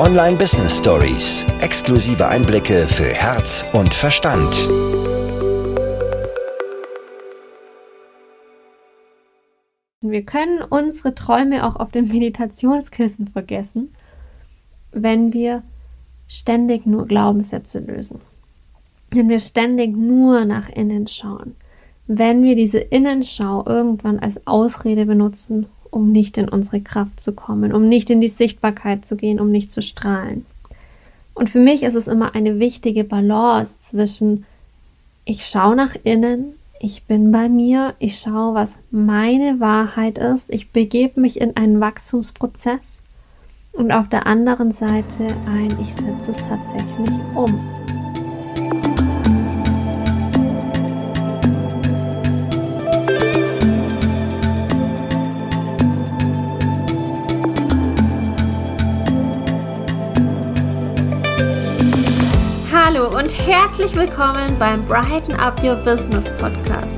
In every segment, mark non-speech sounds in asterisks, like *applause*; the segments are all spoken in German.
Online Business Stories. Exklusive Einblicke für Herz und Verstand. Wir können unsere Träume auch auf dem Meditationskissen vergessen, wenn wir ständig nur Glaubenssätze lösen. Wenn wir ständig nur nach innen schauen. Wenn wir diese Innenschau irgendwann als Ausrede benutzen, um nicht in unsere Kraft zu kommen, um nicht in die Sichtbarkeit zu gehen, um nicht zu strahlen. Und für mich ist es immer eine wichtige Balance zwischen ich schaue nach innen, ich bin bei mir, ich schaue, was meine Wahrheit ist, ich begebe mich in einen Wachstumsprozess und auf der anderen Seite ein, ich setze es tatsächlich um. Herzlich willkommen beim Brighten Up Your Business Podcast,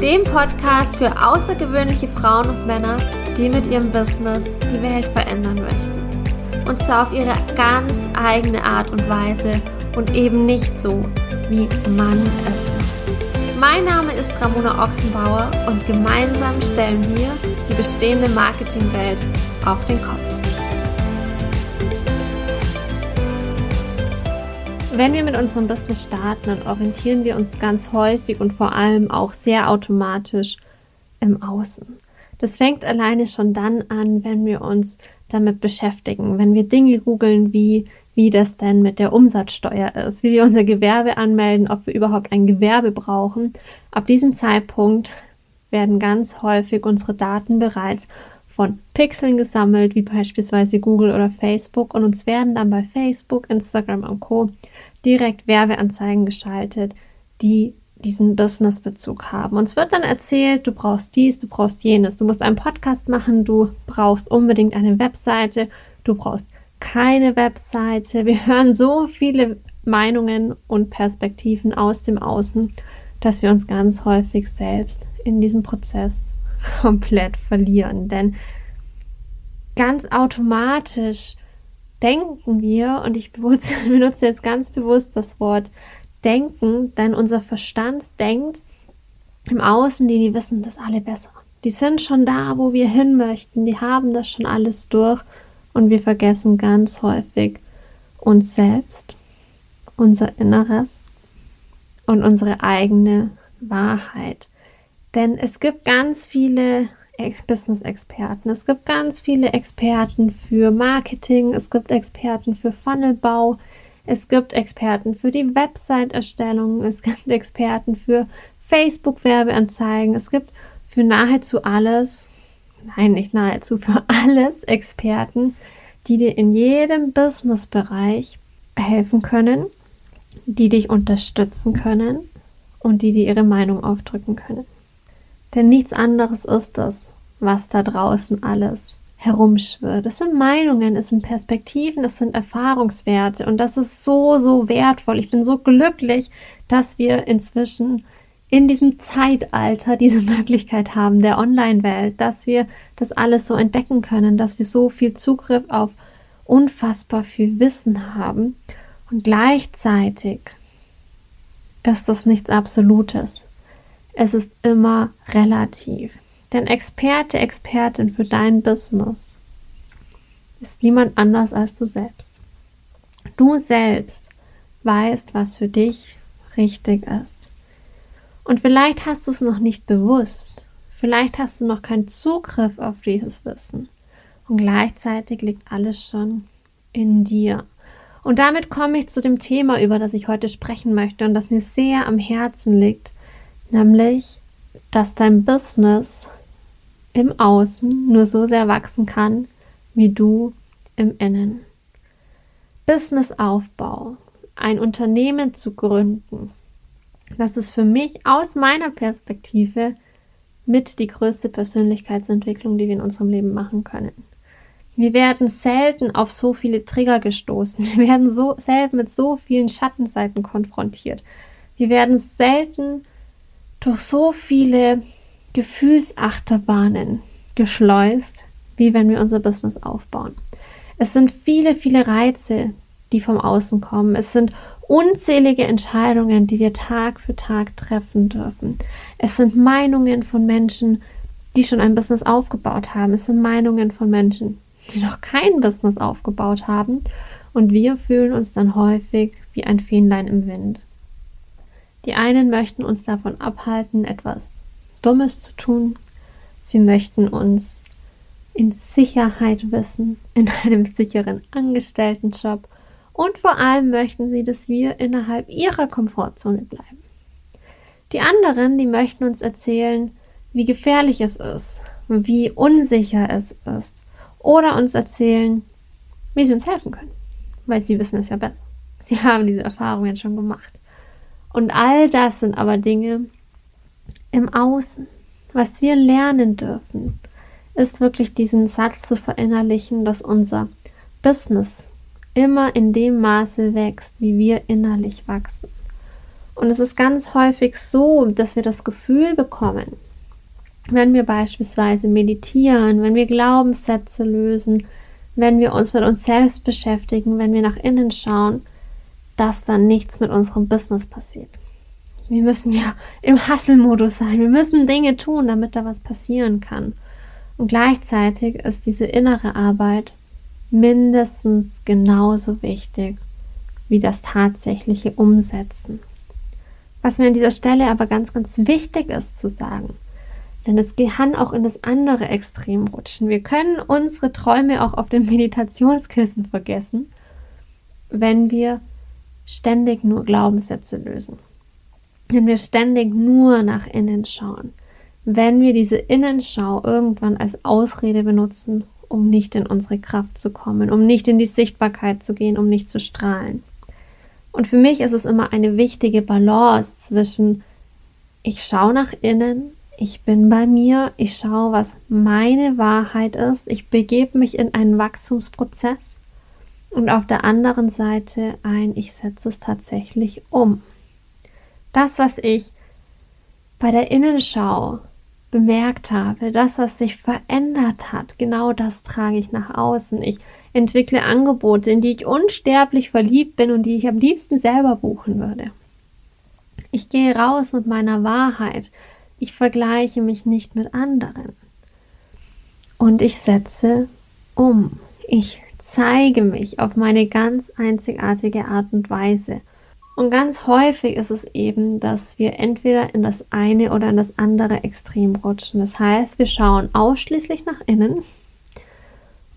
dem Podcast für außergewöhnliche Frauen und Männer, die mit ihrem Business die Welt verändern möchten. Und zwar auf ihre ganz eigene Art und Weise und eben nicht so, wie man es macht. Mein Name ist Ramona Ochsenbauer und gemeinsam stellen wir die bestehende Marketingwelt auf den Kopf. Wenn wir mit unserem Business starten, dann orientieren wir uns ganz häufig und vor allem auch sehr automatisch im Außen. Das fängt alleine schon dann an, wenn wir uns damit beschäftigen, wenn wir Dinge googeln, wie, wie das denn mit der Umsatzsteuer ist, wie wir unser Gewerbe anmelden, ob wir überhaupt ein Gewerbe brauchen. Ab diesem Zeitpunkt werden ganz häufig unsere Daten bereits von Pixeln gesammelt, wie beispielsweise Google oder Facebook, und uns werden dann bei Facebook, Instagram und Co direkt Werbeanzeigen geschaltet, die diesen Business-Bezug haben. Uns wird dann erzählt, du brauchst dies, du brauchst jenes, du musst einen Podcast machen, du brauchst unbedingt eine Webseite, du brauchst keine Webseite. Wir hören so viele Meinungen und Perspektiven aus dem Außen, dass wir uns ganz häufig selbst in diesem Prozess *laughs* komplett verlieren. Denn ganz automatisch denken wir, und ich *laughs* benutze jetzt ganz bewusst das Wort denken, denn unser Verstand denkt im Außen, die, die wissen das alle besser. Die sind schon da, wo wir hin möchten, die haben das schon alles durch und wir vergessen ganz häufig uns selbst, unser Inneres und unsere eigene Wahrheit. Denn es gibt ganz viele Business-Experten. Es gibt ganz viele Experten für Marketing, es gibt Experten für Funnelbau, es gibt Experten für die Website-Erstellung, es gibt *laughs* Experten für Facebook-Werbeanzeigen, es gibt für nahezu alles, nein, nicht nahezu, für alles Experten, die dir in jedem Business-Bereich helfen können, die dich unterstützen können und die dir ihre Meinung aufdrücken können. Denn nichts anderes ist das, was da draußen alles herumschwirrt. Es sind Meinungen, es sind Perspektiven, es sind Erfahrungswerte und das ist so, so wertvoll. Ich bin so glücklich, dass wir inzwischen in diesem Zeitalter diese *laughs* Möglichkeit haben der Online-Welt, dass wir das alles so entdecken können, dass wir so viel Zugriff auf unfassbar viel Wissen haben und gleichzeitig ist das nichts Absolutes es ist immer relativ. Denn Experte, Expertin für dein Business ist niemand anders als du selbst. Du selbst weißt, was für dich richtig ist. Und vielleicht hast du es noch nicht bewusst. Vielleicht hast du noch keinen Zugriff auf dieses Wissen. Und gleichzeitig liegt alles schon in dir. Und damit komme ich zu dem Thema, über das ich heute sprechen möchte und das mir sehr am Herzen liegt, nämlich, dass dein Business im Außen nur so sehr wachsen kann, wie du im Innen. Businessaufbau, ein Unternehmen zu gründen, das ist für mich aus meiner Perspektive mit die größte Persönlichkeitsentwicklung, die wir in unserem Leben machen können. Wir werden selten auf so viele Trigger gestoßen. *laughs* Wir werden so selten mit so vielen Schattenseiten konfrontiert. Wir werden selten durch so viele Gefühlsachterbahnen geschleust, wie wenn wir unser Business aufbauen. Es sind viele, viele Reize, die vom Außen kommen. Es sind unzählige Entscheidungen, die wir Tag für Tag treffen dürfen. Es sind Meinungen von Menschen, die schon ein Business aufgebaut haben. Es sind Meinungen von Menschen, die noch kein Business aufgebaut haben. Und wir fühlen uns dann häufig wie ein Fähnlein im Wind. Die einen möchten uns davon abhalten, etwas Dummes zu tun. Sie möchten uns in Sicherheit wissen, in einem sicheren Angestelltenjob und vor allem möchten sie, dass wir innerhalb ihrer Komfortzone bleiben. Die anderen, die möchten uns erzählen, wie gefährlich es ist, wie unsicher es ist oder uns erzählen, wie sie uns helfen können, weil sie wissen es ja besser. Sie haben diese Erfahrungen schon gemacht. Und all das sind aber Dinge im Außen. Was wir lernen dürfen, ist wirklich diesen Satz zu verinnerlichen, dass unser Business immer in dem Maße wächst, wie wir innerlich wachsen. Und es ist ganz häufig so, dass wir das Gefühl bekommen, wenn wir beispielsweise meditieren, wenn wir Glaubenssätze lösen, wenn wir uns mit uns selbst beschäftigen, wenn wir nach innen schauen, dass dann nichts mit unserem Business passiert. Wir müssen ja im Hustle-Modus sein. Wir müssen Dinge tun, damit da was passieren kann. Und gleichzeitig ist diese innere Arbeit mindestens genauso wichtig wie das tatsächliche Umsetzen. Was mir an dieser Stelle aber ganz, ganz wichtig ist zu sagen, denn es kann auch in das andere Extrem rutschen. Wir können unsere Träume auch auf dem Meditationskissen vergessen, wenn wir ständig nur Glaubenssätze lösen. Wenn wir ständig nur nach innen schauen. Wenn wir diese Innenschau irgendwann als Ausrede benutzen, um nicht in unsere Kraft zu kommen, um nicht in die Sichtbarkeit zu gehen, um nicht zu strahlen. Und für mich ist es immer eine wichtige Balance zwischen ich schaue nach innen, ich bin bei mir, ich schaue, was meine Wahrheit ist, ich begebe mich in einen Wachstumsprozess und auf der anderen Seite ein, ich setze es tatsächlich um. Das, was ich bei der Innenschau bemerkt habe, das, was sich verändert hat, genau das trage ich nach außen. Ich entwickle Angebote, in die ich unsterblich verliebt bin und die ich am liebsten selber buchen würde. Ich gehe raus mit meiner Wahrheit. Ich vergleiche mich nicht mit anderen. Und ich setze um. Ich zeige mich auf meine ganz einzigartige Art und Weise. Und ganz häufig ist es eben, dass wir entweder in das eine oder in das andere Extrem rutschen. Das heißt, wir schauen ausschließlich nach innen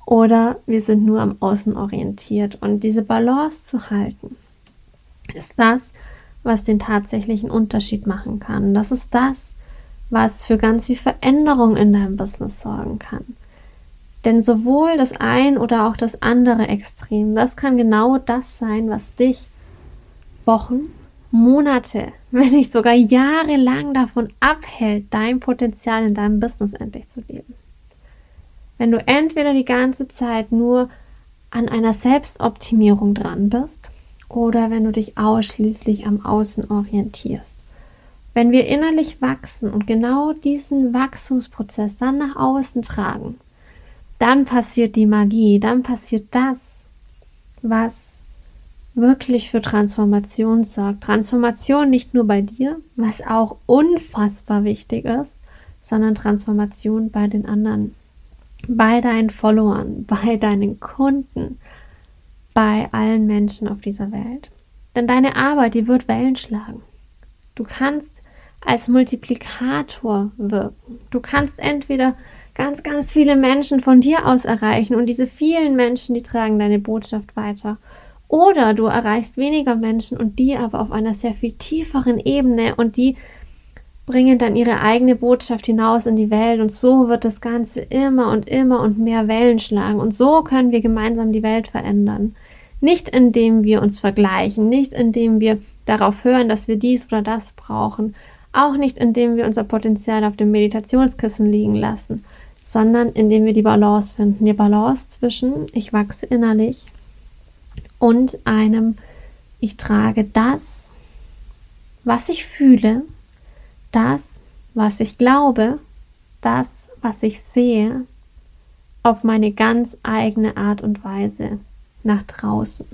oder wir sind nur am Außen orientiert. Und diese Balance zu halten, ist das, was den tatsächlichen Unterschied machen kann. Das ist das, was für ganz viel Veränderung in deinem Business sorgen kann. Denn sowohl das ein oder auch das andere Extrem, das kann genau das sein, was dich Wochen, Monate, *laughs* wenn nicht sogar jahrelang davon abhält, dein Potenzial in deinem Business endlich zu leben. Wenn du entweder die ganze Zeit nur an einer Selbstoptimierung dran bist oder wenn du dich ausschließlich am Außen orientierst. Wenn wir innerlich wachsen und genau diesen Wachstumsprozess dann nach außen tragen, dann passiert die Magie, dann passiert das, was wirklich für Transformation sorgt. Transformation nicht nur bei dir, was auch unfassbar wichtig ist, sondern Transformation bei den anderen, bei deinen Followern, bei deinen Kunden, bei allen Menschen auf dieser Welt. Denn deine Arbeit, die wird Wellen schlagen. Du kannst als Multiplikator wirken. Du kannst entweder ganz, ganz viele Menschen von dir aus erreichen und diese vielen Menschen, die tragen deine Botschaft weiter. Oder du erreichst weniger Menschen und die aber auf einer sehr viel tieferen Ebene und die bringen dann ihre eigene Botschaft hinaus in die Welt und so wird das Ganze immer und immer und mehr Wellen schlagen und so können wir gemeinsam die Welt verändern. Nicht indem wir uns vergleichen, nicht indem wir darauf hören, dass wir dies oder das brauchen, auch nicht indem wir unser Potenzial auf dem Meditationskissen liegen lassen, sondern indem wir die Balance finden. Die Balance zwischen ich wachse innerlich und einem, ich trage das, was ich fühle, das, was ich glaube, das, was ich sehe, auf meine ganz eigene Art und Weise nach draußen.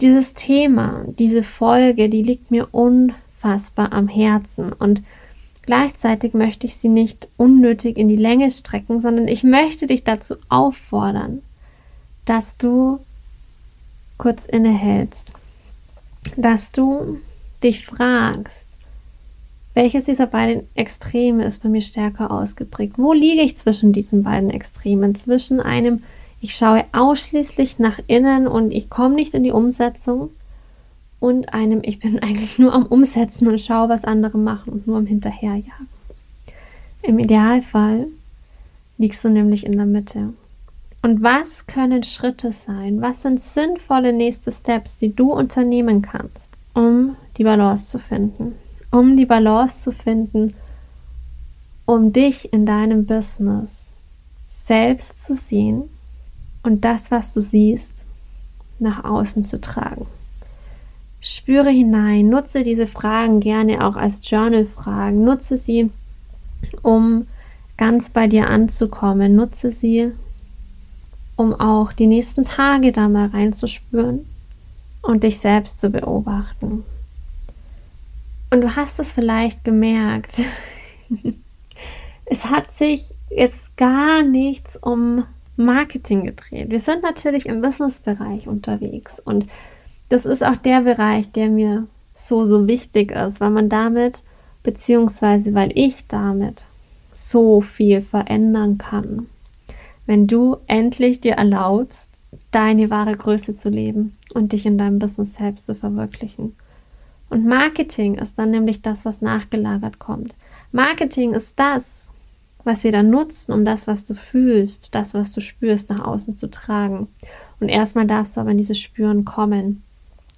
Dieses Thema, diese Folge, die liegt mir unfassbar am Herzen und gleichzeitig möchte ich sie nicht unnötig in die Länge strecken, sondern ich möchte dich dazu auffordern, dass du kurz innehältst, dass du dich fragst, welches dieser beiden Extreme ist bei mir stärker ausgeprägt? Wo liege ich zwischen diesen beiden Extremen? Zwischen einem, ich schaue ausschließlich nach innen und ich komme nicht in die Umsetzung und einem, ich bin *laughs* eigentlich nur am Umsetzen und schaue, was andere machen und nur am Hinterherjagen. Im Idealfall liegst du nämlich in der Mitte. Und was können Schritte sein? Was sind sinnvolle nächste Steps, die du unternehmen kannst, um die Balance zu finden? um die Balance zu finden, um dich in deinem Business selbst zu sehen und das, was du siehst, nach außen zu tragen. Spüre hinein, nutze diese Fragen gerne auch als Journal-Fragen, nutze sie, um ganz bei dir anzukommen, nutze sie, um auch die nächsten Tage da mal reinzuspüren und dich selbst zu beobachten. Und du hast es vielleicht gemerkt. *laughs* es hat sich jetzt gar nichts um Marketing gedreht. Wir sind natürlich im Businessbereich unterwegs und das ist auch der Bereich, der mir so, so wichtig ist, weil man damit, beziehungsweise weil ich damit so viel verändern kann. Wenn du endlich dir erlaubst, deine wahre Größe zu leben und dich in deinem Business selbst zu verwirklichen. Und Marketing ist dann nämlich das, was nachgelagert kommt. Marketing ist das, was wir dann nutzen, um das, was du fühlst, das, was du spürst, nach außen zu tragen. Und erstmal darfst du aber in dieses Spüren kommen.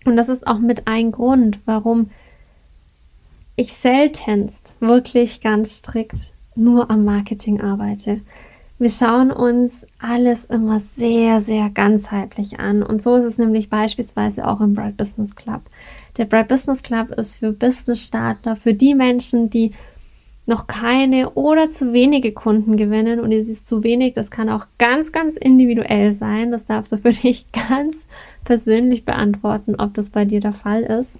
Und das ist auch mit ein Grund, warum ich seltenst wirklich ganz strikt nur am Marketing arbeite. Wir schauen uns alles immer sehr, sehr ganzheitlich an. Und so ist es nämlich beispielsweise auch im Bright Business Club. Der Bright Business Club ist für Business-Starter, für die Menschen, die noch keine oder zu wenige Kunden gewinnen und es ist zu wenig, das kann auch ganz, ganz individuell sein. Das darfst du für dich *laughs* ganz persönlich beantworten, ob das bei dir der Fall ist.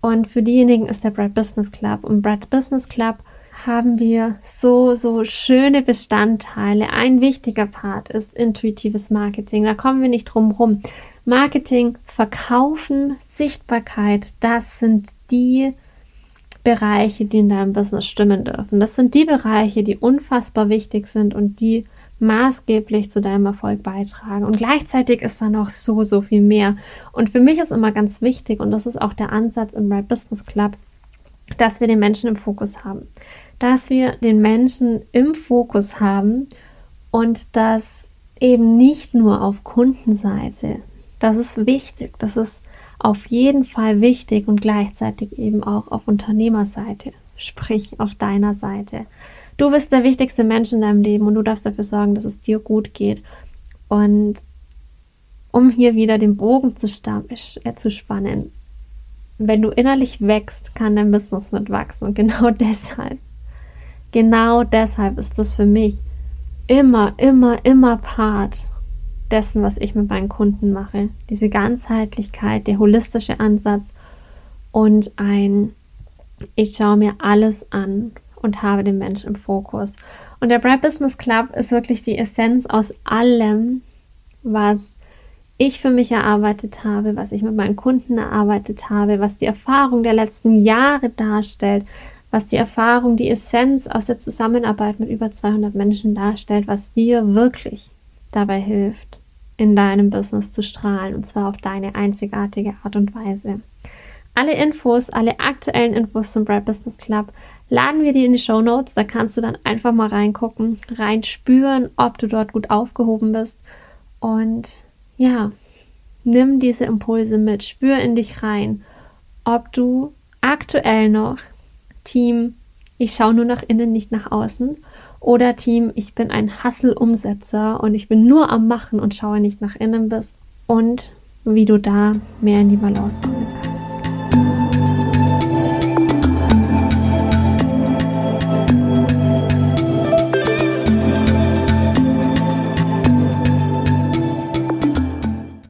Und für diejenigen ist der Bright Business Club. Und Bright Business Club haben wir so, so schöne Bestandteile. Ein wichtiger Part ist intuitives Marketing. Da kommen wir nicht drum rum. Marketing, Verkaufen, Sichtbarkeit, das sind die Bereiche, die in deinem Business stimmen dürfen. Das sind die Bereiche, die unfassbar wichtig sind und die maßgeblich zu deinem Erfolg beitragen. Und gleichzeitig ist da noch so, so viel mehr. Und für mich ist immer ganz wichtig, und das ist auch der Ansatz im Right Business Club, dass wir den Menschen im Fokus haben. Dass wir den Menschen im Fokus haben und das eben nicht nur auf Kundenseite das ist wichtig. Das ist auf jeden Fall wichtig und gleichzeitig eben auch auf Unternehmerseite, sprich auf deiner Seite. Du bist der wichtigste Mensch in deinem Leben und du darfst dafür sorgen, dass es dir gut geht. Und um hier wieder den Bogen zu, äh, zu spannen, wenn du innerlich wächst, kann dein Business mitwachsen. Und *laughs* genau deshalb, genau deshalb ist das für mich immer, immer, immer Part dessen, was ich mit meinen Kunden mache. Diese Ganzheitlichkeit, der holistische Ansatz und ein, ich schaue mir alles an und habe den Menschen im Fokus. Und der Bright Business Club ist wirklich die Essenz aus allem, was ich für mich erarbeitet habe, was ich mit meinen Kunden erarbeitet habe, was die Erfahrung der letzten Jahre darstellt, was die Erfahrung, die Essenz aus der Zusammenarbeit mit über 200 Menschen darstellt, was dir wirklich dabei hilft, in deinem Business zu strahlen und zwar auf deine einzigartige Art und Weise. Alle Infos, alle aktuellen Infos zum Bright Business Club laden wir dir in die Show Notes. Da kannst du dann einfach mal reingucken, reinspüren, ob du dort gut aufgehoben bist. Und ja, nimm diese Impulse mit, spür in dich rein, ob du aktuell noch Team, ich schaue nur nach innen, nicht nach außen oder Team, ich bin ein Hustle-Umsetzer und ich bin nur am Machen und schaue nicht nach innen bist. Und wie du da mehr in die Balance kommen kannst.